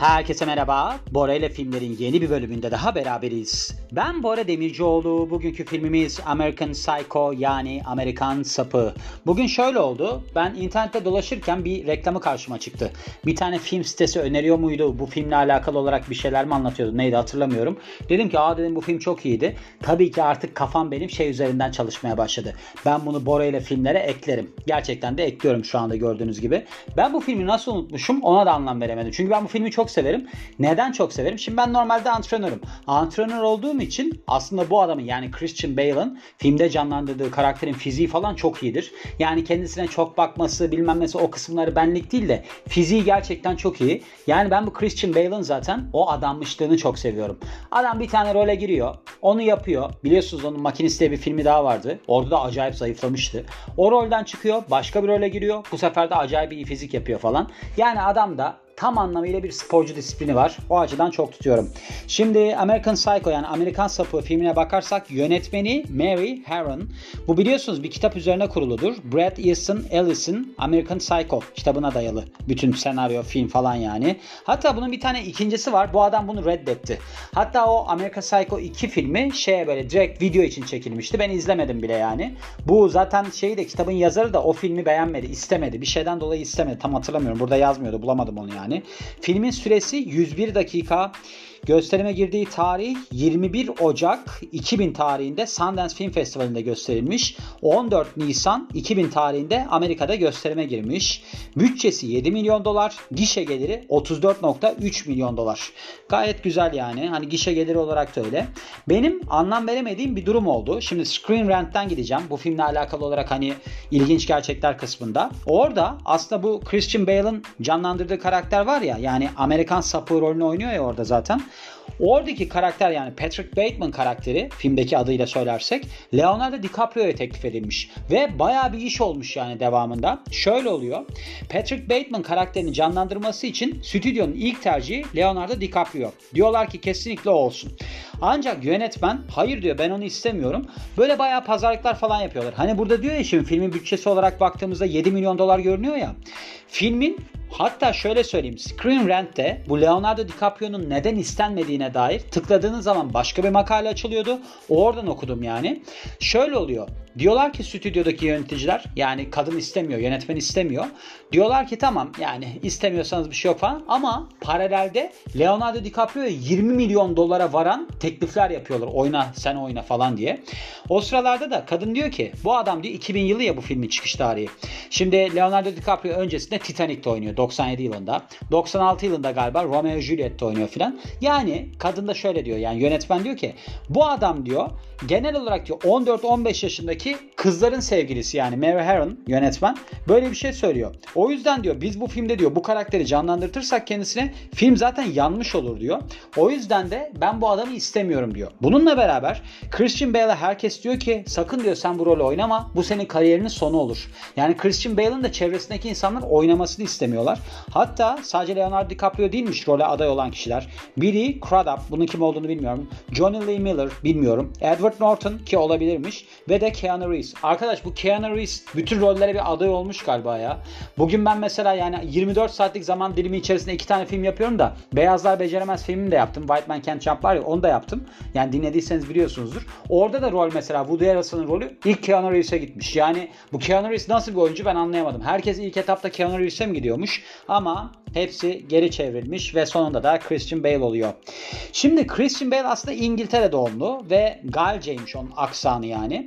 Herkese merhaba. Bora ile filmlerin yeni bir bölümünde daha beraberiz. Ben Bora Demircioğlu. Bugünkü filmimiz American Psycho yani Amerikan Sapı. Bugün şöyle oldu. Ben internette dolaşırken bir reklamı karşıma çıktı. Bir tane film sitesi öneriyor muydu? Bu filmle alakalı olarak bir şeyler mi anlatıyordu? Neydi hatırlamıyorum. Dedim ki aa dedim bu film çok iyiydi. Tabii ki artık kafam benim şey üzerinden çalışmaya başladı. Ben bunu Bora ile filmlere eklerim. Gerçekten de ekliyorum şu anda gördüğünüz gibi. Ben bu filmi nasıl unutmuşum ona da anlam veremedim. Çünkü ben bu filmi çok severim. Neden çok severim? Şimdi ben normalde antrenörüm. Antrenör olduğum için aslında bu adamın yani Christian Bale'ın filmde canlandırdığı karakterin fiziği falan çok iyidir. Yani kendisine çok bakması bilmem nesi o kısımları benlik değil de fiziği gerçekten çok iyi. Yani ben bu Christian Bale'ın zaten o adanmışlığını çok seviyorum. Adam bir tane role giriyor. Onu yapıyor. Biliyorsunuz onun Makinist diye bir filmi daha vardı. Orada da acayip zayıflamıştı. O rolden çıkıyor. Başka bir role giriyor. Bu sefer de acayip iyi fizik yapıyor falan. Yani adam da tam anlamıyla bir sporcu disiplini var. O açıdan çok tutuyorum. Şimdi American Psycho yani Amerikan Sapı filmine bakarsak yönetmeni Mary Harron. Bu biliyorsunuz bir kitap üzerine kuruludur. Brad Easton Ellis'in American Psycho kitabına dayalı. Bütün senaryo, film falan yani. Hatta bunun bir tane ikincisi var. Bu adam bunu reddetti. Hatta o American Psycho 2 filmi şeye böyle direkt video için çekilmişti. Ben izlemedim bile yani. Bu zaten şeyi de kitabın yazarı da o filmi beğenmedi, istemedi. Bir şeyden dolayı istemedi. Tam hatırlamıyorum. Burada yazmıyordu. Bulamadım onu yani yani. Filmin süresi 101 dakika. Gösterime girdiği tarih 21 Ocak 2000 tarihinde Sundance Film Festivali'nde gösterilmiş. 14 Nisan 2000 tarihinde Amerika'da gösterime girmiş. Bütçesi 7 milyon dolar, gişe geliri 34.3 milyon dolar. Gayet güzel yani. Hani gişe geliri olarak da öyle. Benim anlam veremediğim bir durum oldu. Şimdi Screen Rant'ten gideceğim. Bu filmle alakalı olarak hani ilginç gerçekler kısmında. Orada aslında bu Christian Bale'ın canlandırdığı karakter var ya yani Amerikan sapı rolünü oynuyor ya orada zaten. Oradaki karakter yani Patrick Bateman karakteri filmdeki adıyla söylersek Leonardo DiCaprio'ya teklif edilmiş. Ve baya bir iş olmuş yani devamında. Şöyle oluyor. Patrick Bateman karakterini canlandırması için stüdyonun ilk tercihi Leonardo DiCaprio. Diyorlar ki kesinlikle olsun. Ancak yönetmen hayır diyor ben onu istemiyorum. Böyle bayağı pazarlıklar falan yapıyorlar. Hani burada diyor ya şimdi filmin bütçesi olarak baktığımızda 7 milyon dolar görünüyor ya. Filmin Hatta şöyle söyleyeyim. Screen Rant'te bu Leonardo DiCaprio'nun neden istenmediğine dair tıkladığınız zaman başka bir makale açılıyordu. Oradan okudum yani. Şöyle oluyor. Diyorlar ki stüdyodaki yöneticiler yani kadın istemiyor, yönetmen istemiyor. Diyorlar ki tamam yani istemiyorsanız bir şey yok falan ama paralelde Leonardo DiCaprio'ya 20 milyon dolara varan teklifler yapıyorlar. Oyna sen oyna falan diye. O sıralarda da kadın diyor ki bu adam diyor 2000 yılı ya bu filmin çıkış tarihi. Şimdi Leonardo DiCaprio öncesinde Titanic'te oynuyor 97 yılında. 96 yılında galiba Romeo Juliet'te oynuyor filan. Yani kadın da şöyle diyor yani yönetmen diyor ki bu adam diyor genel olarak diyor 14-15 yaşındaki kızların sevgilisi yani Mary Harron yönetmen böyle bir şey söylüyor. O yüzden diyor biz bu filmde diyor bu karakteri canlandırtırsak kendisine film zaten yanmış olur diyor. O yüzden de ben bu adamı istemiyorum diyor. Bununla beraber Christian Bale'a herkes diyor ki sakın diyor sen bu rolü oynama bu senin kariyerinin sonu olur. Yani Christian Bale'ın da çevresindeki insanlar oynamasını istemiyorlar. Hatta sadece Leonardo DiCaprio değilmiş role aday olan kişiler. Biri Crudup bunun kim olduğunu bilmiyorum. Johnny Lee Miller bilmiyorum. Edward Norton ki olabilirmiş. Ve de Keanu Reeves. Arkadaş bu Keanu Reeves bütün rollere bir aday olmuş galiba ya. Bugün ben mesela yani 24 saatlik zaman dilimi içerisinde iki tane film yapıyorum da Beyazlar Beceremez filmini de yaptım. White Man Can't Jump var ya onu da yaptım. Yani dinlediyseniz biliyorsunuzdur. Orada da rol mesela Woody Harrelson'ın rolü ilk Keanu Reeves'e gitmiş. Yani bu Keanu Reeves nasıl bir oyuncu ben anlayamadım. Herkes ilk etapta Keanu Reeves'e mi gidiyormuş? Ama hepsi geri çevrilmiş ve sonunda da Christian Bale oluyor. Şimdi Christian Bale aslında İngiltere doğumlu ve Galceymiş onun aksanı yani.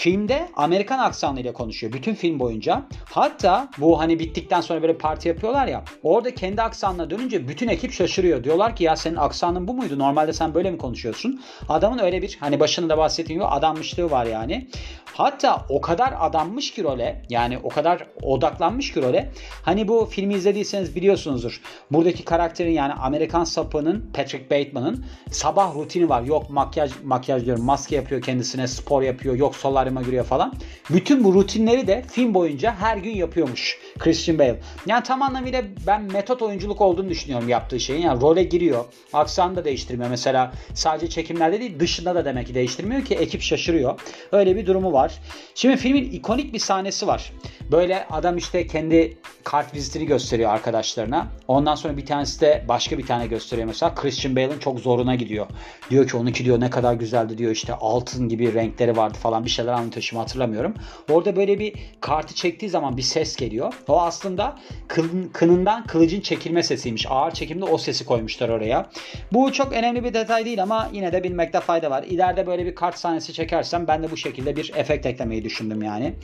Filmde Amerikan aksanıyla konuşuyor bütün film boyunca. Hatta bu hani bittikten sonra böyle parti yapıyorlar ya. Orada kendi aksanına dönünce bütün ekip şaşırıyor. Diyorlar ki ya senin aksanın bu muydu? Normalde sen böyle mi konuşuyorsun? Adamın öyle bir hani başında bahsettiğim gibi adanmışlığı var yani. Hatta o kadar adanmış ki role yani o kadar odaklanmış ki role. Hani bu filmi izlediyseniz biliyorsunuzdur. Buradaki karakterin yani Amerikan sapının Patrick Bateman'ın sabah rutini var. Yok makyaj makyaj diyorum maske yapıyor kendisine spor yapıyor. Yok solaryuma giriyor falan. Bütün bu rutinleri de film boyunca her gün yapıyormuş. Christian Bale. Yani tam anlamıyla ben metot oyunculuk olduğunu düşünüyorum yaptığı şeyin. Yani role giriyor. Aksanı da değiştirmiyor. Mesela sadece çekimlerde değil dışında da demek ki değiştirmiyor ki ekip şaşırıyor. Öyle bir durumu var. Şimdi filmin ikonik bir sahnesi var. Böyle adam işte kendi kart vizitini gösteriyor arkadaşlarına. Ondan sonra bir tanesi de başka bir tane gösteriyor mesela. Christian Bale'ın çok zoruna gidiyor. Diyor ki onunki diyor ne kadar güzeldi diyor işte altın gibi renkleri vardı falan bir şeyler anlatıyor şimdi hatırlamıyorum. Orada böyle bir kartı çektiği zaman bir ses geliyor. O aslında kın, kınından kılıcın çekilme sesiymiş. Ağır çekimde o sesi koymuşlar oraya. Bu çok önemli bir detay değil ama yine de bilmekte fayda var. İleride böyle bir kart sahnesi çekersem ben de bu şekilde bir efekt eklemeyi düşündüm yani.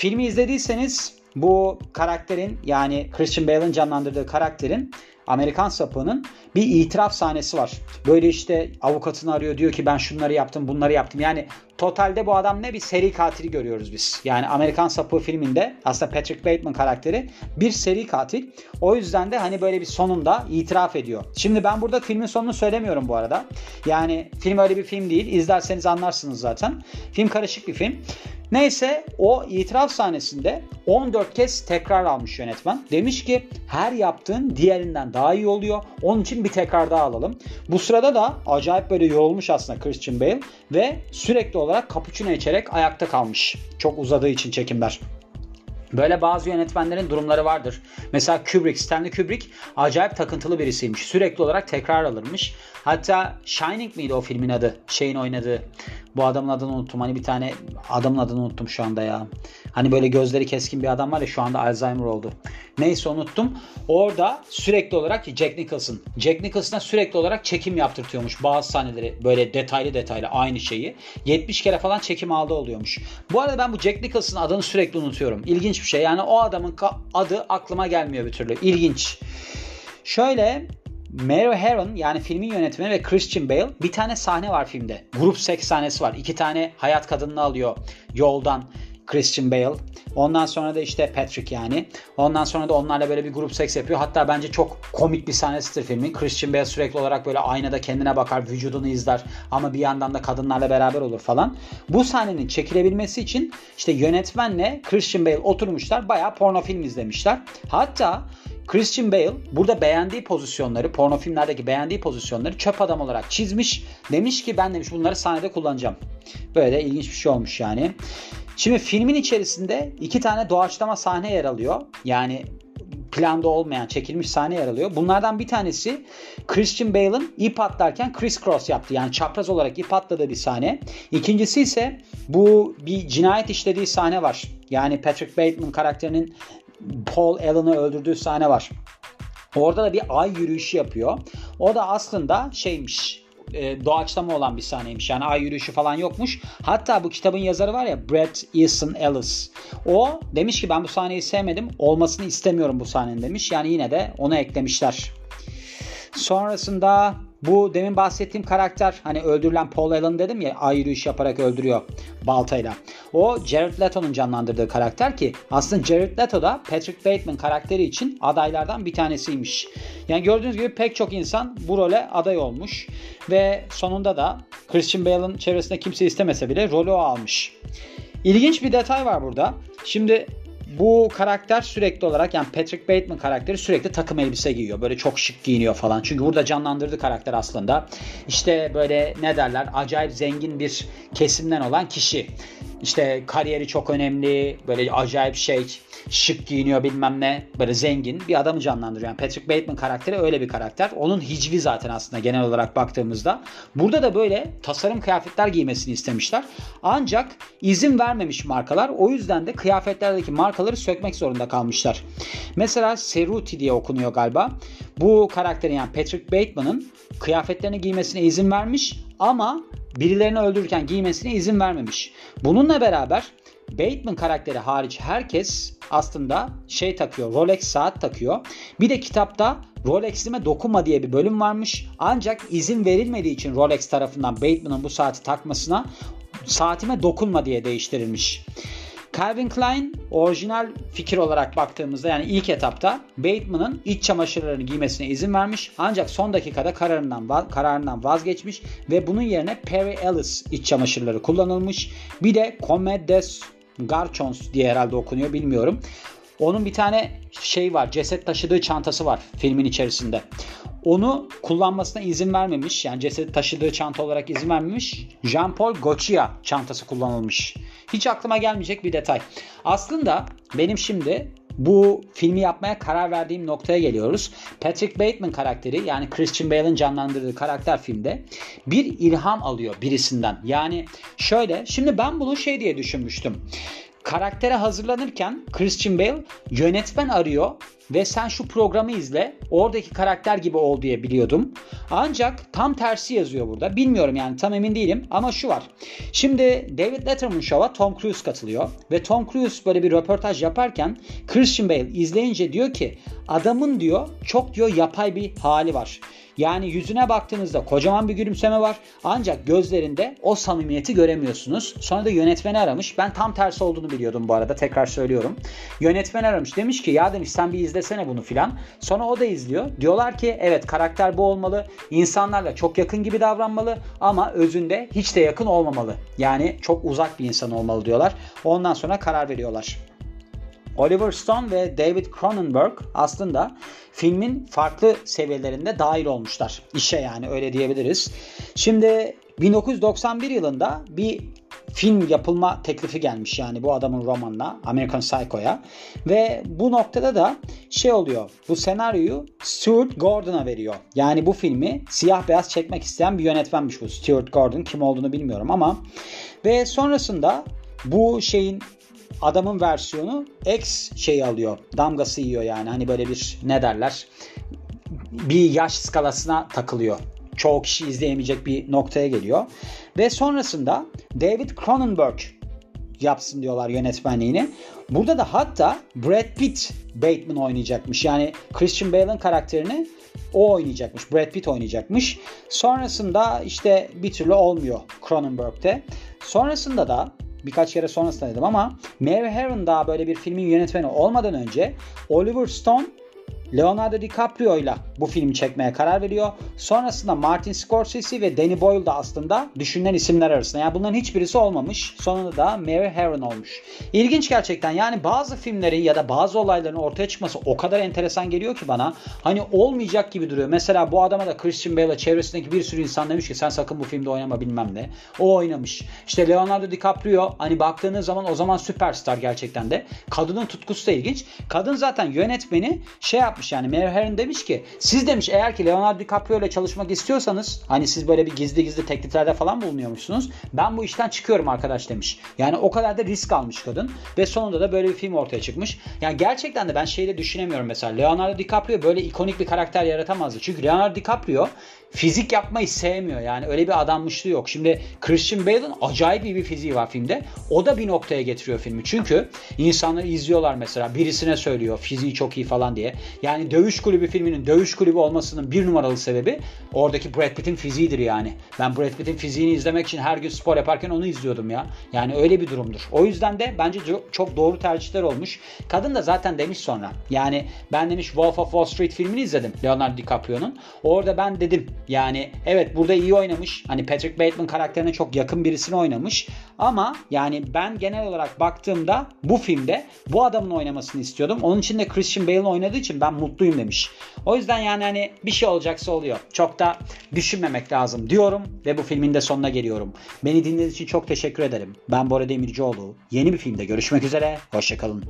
Filmi izlediyseniz bu karakterin yani Christian Bale'ın canlandırdığı karakterin Amerikan sapığının bir itiraf sahnesi var. Böyle işte avukatını arıyor diyor ki ben şunları yaptım bunları yaptım. Yani totalde bu adam ne bir seri katili görüyoruz biz. Yani Amerikan sapığı filminde aslında Patrick Bateman karakteri bir seri katil. O yüzden de hani böyle bir sonunda itiraf ediyor. Şimdi ben burada filmin sonunu söylemiyorum bu arada. Yani film öyle bir film değil. İzlerseniz anlarsınız zaten. Film karışık bir film. Neyse o itiraf sahnesinde 14 kez tekrar almış yönetmen. Demiş ki her yaptığın diğerinden daha iyi oluyor. Onun için bir tekrar daha alalım. Bu sırada da acayip böyle yorulmuş aslında Christian Bale ve sürekli olarak cappuccino içerek ayakta kalmış. Çok uzadığı için çekimler. Böyle bazı yönetmenlerin durumları vardır. Mesela Kubrick, Stanley Kubrick acayip takıntılı birisiymiş. Sürekli olarak tekrar alırmış. Hatta Shining miydi o filmin adı? Şeyin oynadığı. Bu adamın adını unuttum. Hani bir tane adamın adını unuttum şu anda ya. Hani böyle gözleri keskin bir adam var ya şu anda Alzheimer oldu. Neyse unuttum. Orada sürekli olarak Jack Nicholson. Jack Nicholson'a sürekli olarak çekim yaptırtıyormuş. Bazı sahneleri böyle detaylı detaylı aynı şeyi. 70 kere falan çekim aldı oluyormuş. Bu arada ben bu Jack Nicholson'ın adını sürekli unutuyorum. İlginç bir şey. Yani o adamın adı aklıma gelmiyor bir türlü. İlginç. Şöyle Mary Herron yani filmin yönetmeni ve Christian Bale bir tane sahne var filmde. Grup seks sahnesi var. İki tane hayat kadınını alıyor yoldan. Christian Bale. Ondan sonra da işte Patrick yani. Ondan sonra da onlarla böyle bir grup seks yapıyor. Hatta bence çok komik bir sahnesidir filmin. Christian Bale sürekli olarak böyle aynada kendine bakar, vücudunu izler ama bir yandan da kadınlarla beraber olur falan. Bu sahnenin çekilebilmesi için işte yönetmenle Christian Bale oturmuşlar. Bayağı porno film izlemişler. Hatta Christian Bale burada beğendiği pozisyonları, porno filmlerdeki beğendiği pozisyonları çöp adam olarak çizmiş. Demiş ki ben demiş bunları sahnede kullanacağım. Böyle de ilginç bir şey olmuş yani. Şimdi filmin içerisinde iki tane doğaçlama sahne yer alıyor. Yani planda olmayan çekilmiş sahne yer alıyor. Bunlardan bir tanesi Christian Bale'ın ip atlarken criss cross yaptı. Yani çapraz olarak ip atladığı bir sahne. İkincisi ise bu bir cinayet işlediği sahne var. Yani Patrick Bateman karakterinin Paul Allen'ı öldürdüğü sahne var. Orada da bir ay yürüyüşü yapıyor. O da aslında şeymiş e, doğaçlama olan bir sahneymiş. Yani ay yürüyüşü falan yokmuş. Hatta bu kitabın yazarı var ya Brett Easton Ellis. O demiş ki ben bu sahneyi sevmedim. Olmasını istemiyorum bu sahnenin demiş. Yani yine de onu eklemişler. Sonrasında bu demin bahsettiğim karakter hani öldürülen Paul Allen dedim ya ay yürüyüş yaparak öldürüyor baltayla. O Jared Leto'nun canlandırdığı karakter ki aslında Jared Leto da Patrick Bateman karakteri için adaylardan bir tanesiymiş. Yani gördüğünüz gibi pek çok insan bu role aday olmuş ve sonunda da Christian Bale'ın çevresinde kimse istemese bile rolü o almış. İlginç bir detay var burada. Şimdi bu karakter sürekli olarak yani Patrick Bateman karakteri sürekli takım elbise giyiyor. Böyle çok şık giyiniyor falan. Çünkü burada canlandırdığı karakter aslında işte böyle ne derler acayip zengin bir kesimden olan kişi. İşte kariyeri çok önemli. Böyle acayip şey şık giyiniyor bilmem ne. Böyle zengin bir adamı canlandırıyor. Yani Patrick Bateman karakteri öyle bir karakter. Onun hicvi zaten aslında genel olarak baktığımızda. Burada da böyle tasarım kıyafetler giymesini istemişler. Ancak izin vermemiş markalar. O yüzden de kıyafetlerdeki markaları sökmek zorunda kalmışlar. Mesela Ceruti diye okunuyor galiba. Bu karakterin yani Patrick Bateman'ın kıyafetlerini giymesine izin vermiş ama birilerini öldürürken giymesine izin vermemiş. Bununla beraber Bateman karakteri hariç herkes aslında şey takıyor. Rolex saat takıyor. Bir de kitapta Rolex'ime dokunma diye bir bölüm varmış. Ancak izin verilmediği için Rolex tarafından Bateman'ın bu saati takmasına saatime dokunma diye değiştirilmiş. Calvin Klein orijinal fikir olarak baktığımızda yani ilk etapta Bateman'ın iç çamaşırlarını giymesine izin vermiş ancak son dakikada kararından kararından vazgeçmiş ve bunun yerine Perry Ellis iç çamaşırları kullanılmış. Bir de Comet des Garçons diye herhalde okunuyor bilmiyorum. Onun bir tane şey var ceset taşıdığı çantası var filmin içerisinde. Onu kullanmasına izin vermemiş. Yani ceset taşıdığı çanta olarak izin vermemiş. Jean-Paul Gaultier çantası kullanılmış. Hiç aklıma gelmeyecek bir detay. Aslında benim şimdi bu filmi yapmaya karar verdiğim noktaya geliyoruz. Patrick Bateman karakteri yani Christian Bale'ın canlandırdığı karakter filmde bir ilham alıyor birisinden. Yani şöyle şimdi ben bunu şey diye düşünmüştüm karaktere hazırlanırken Christian Bale yönetmen arıyor ve sen şu programı izle oradaki karakter gibi ol diye biliyordum. Ancak tam tersi yazıyor burada. Bilmiyorum yani tam emin değilim ama şu var. Şimdi David Letterman Show'a Tom Cruise katılıyor ve Tom Cruise böyle bir röportaj yaparken Christian Bale izleyince diyor ki adamın diyor çok diyor yapay bir hali var. Yani yüzüne baktığınızda kocaman bir gülümseme var. Ancak gözlerinde o samimiyeti göremiyorsunuz. Sonra da yönetmeni aramış. Ben tam tersi olduğunu biliyordum bu arada. Tekrar söylüyorum. Yönetmen aramış. Demiş ki ya demiş sen bir izlesene bunu filan. Sonra o da izliyor. Diyorlar ki evet karakter bu olmalı. İnsanlarla çok yakın gibi davranmalı. Ama özünde hiç de yakın olmamalı. Yani çok uzak bir insan olmalı diyorlar. Ondan sonra karar veriyorlar. Oliver Stone ve David Cronenberg aslında filmin farklı seviyelerinde dahil olmuşlar. İşe yani öyle diyebiliriz. Şimdi 1991 yılında bir film yapılma teklifi gelmiş yani bu adamın romanına American Psycho'ya ve bu noktada da şey oluyor bu senaryoyu Stuart Gordon'a veriyor. Yani bu filmi siyah beyaz çekmek isteyen bir yönetmenmiş bu Stuart Gordon kim olduğunu bilmiyorum ama ve sonrasında bu şeyin adamın versiyonu X şeyi alıyor. Damgası yiyor yani. Hani böyle bir ne derler? Bir yaş skalasına takılıyor. Çoğu kişi izleyemeyecek bir noktaya geliyor. Ve sonrasında David Cronenberg yapsın diyorlar yönetmenliğini. Burada da hatta Brad Pitt Bateman oynayacakmış. Yani Christian Bale'ın karakterini o oynayacakmış. Brad Pitt oynayacakmış. Sonrasında işte bir türlü olmuyor Cronenberg'te. Sonrasında da birkaç kere sonrasında dedim ama Mary Herron daha böyle bir filmin yönetmeni olmadan önce Oliver Stone Leonardo DiCaprio ile bu filmi çekmeye karar veriyor. Sonrasında Martin Scorsese ve Danny Boyle da aslında düşünülen isimler arasında. Yani bunların hiçbirisi olmamış. Sonunda da Mary Herron olmuş. İlginç gerçekten. Yani bazı filmlerin ya da bazı olayların ortaya çıkması o kadar enteresan geliyor ki bana. Hani olmayacak gibi duruyor. Mesela bu adama da Christian Bale'a çevresindeki bir sürü insan demiş ki sen sakın bu filmde oynama bilmem ne. O oynamış. İşte Leonardo DiCaprio hani baktığınız zaman o zaman süperstar gerçekten de. Kadının tutkusu da ilginç. Kadın zaten yönetmeni şey yapmış yapmış yani. Mary Herron demiş ki siz demiş eğer ki Leonardo DiCaprio ile çalışmak istiyorsanız hani siz böyle bir gizli gizli tekliflerde falan bulunuyormuşsunuz. Ben bu işten çıkıyorum arkadaş demiş. Yani o kadar da risk almış kadın ve sonunda da böyle bir film ortaya çıkmış. Yani gerçekten de ben şeyle düşünemiyorum mesela. Leonardo DiCaprio böyle ikonik bir karakter yaratamazdı. Çünkü Leonardo DiCaprio fizik yapmayı sevmiyor. Yani öyle bir adanmışlığı yok. Şimdi Christian Bale'ın acayip bir fiziği var filmde. O da bir noktaya getiriyor filmi. Çünkü insanlar izliyorlar mesela birisine söylüyor fiziği çok iyi falan diye. Yani Dövüş Kulübü filminin Dövüş Kulübü olmasının bir numaralı sebebi oradaki Brad Pitt'in fiziğidir yani. Ben Brad Pitt'in fiziğini izlemek için her gün spor yaparken onu izliyordum ya. Yani öyle bir durumdur. O yüzden de bence çok doğru tercihler olmuş. Kadın da zaten demiş sonra. Yani ben demiş Wolf of Wall Street filmini izledim Leonardo DiCaprio'nun. Orada ben dedim yani evet burada iyi oynamış. Hani Patrick Bateman karakterine çok yakın birisini oynamış. Ama yani ben genel olarak baktığımda bu filmde bu adamın oynamasını istiyordum. Onun için de Christian Bale'ın oynadığı için ben mutluyum demiş. O yüzden yani hani bir şey olacaksa oluyor. Çok da düşünmemek lazım diyorum ve bu filmin de sonuna geliyorum. Beni dinlediğiniz için çok teşekkür ederim. Ben Bora Demircioğlu. Yeni bir filmde görüşmek üzere. Hoşçakalın.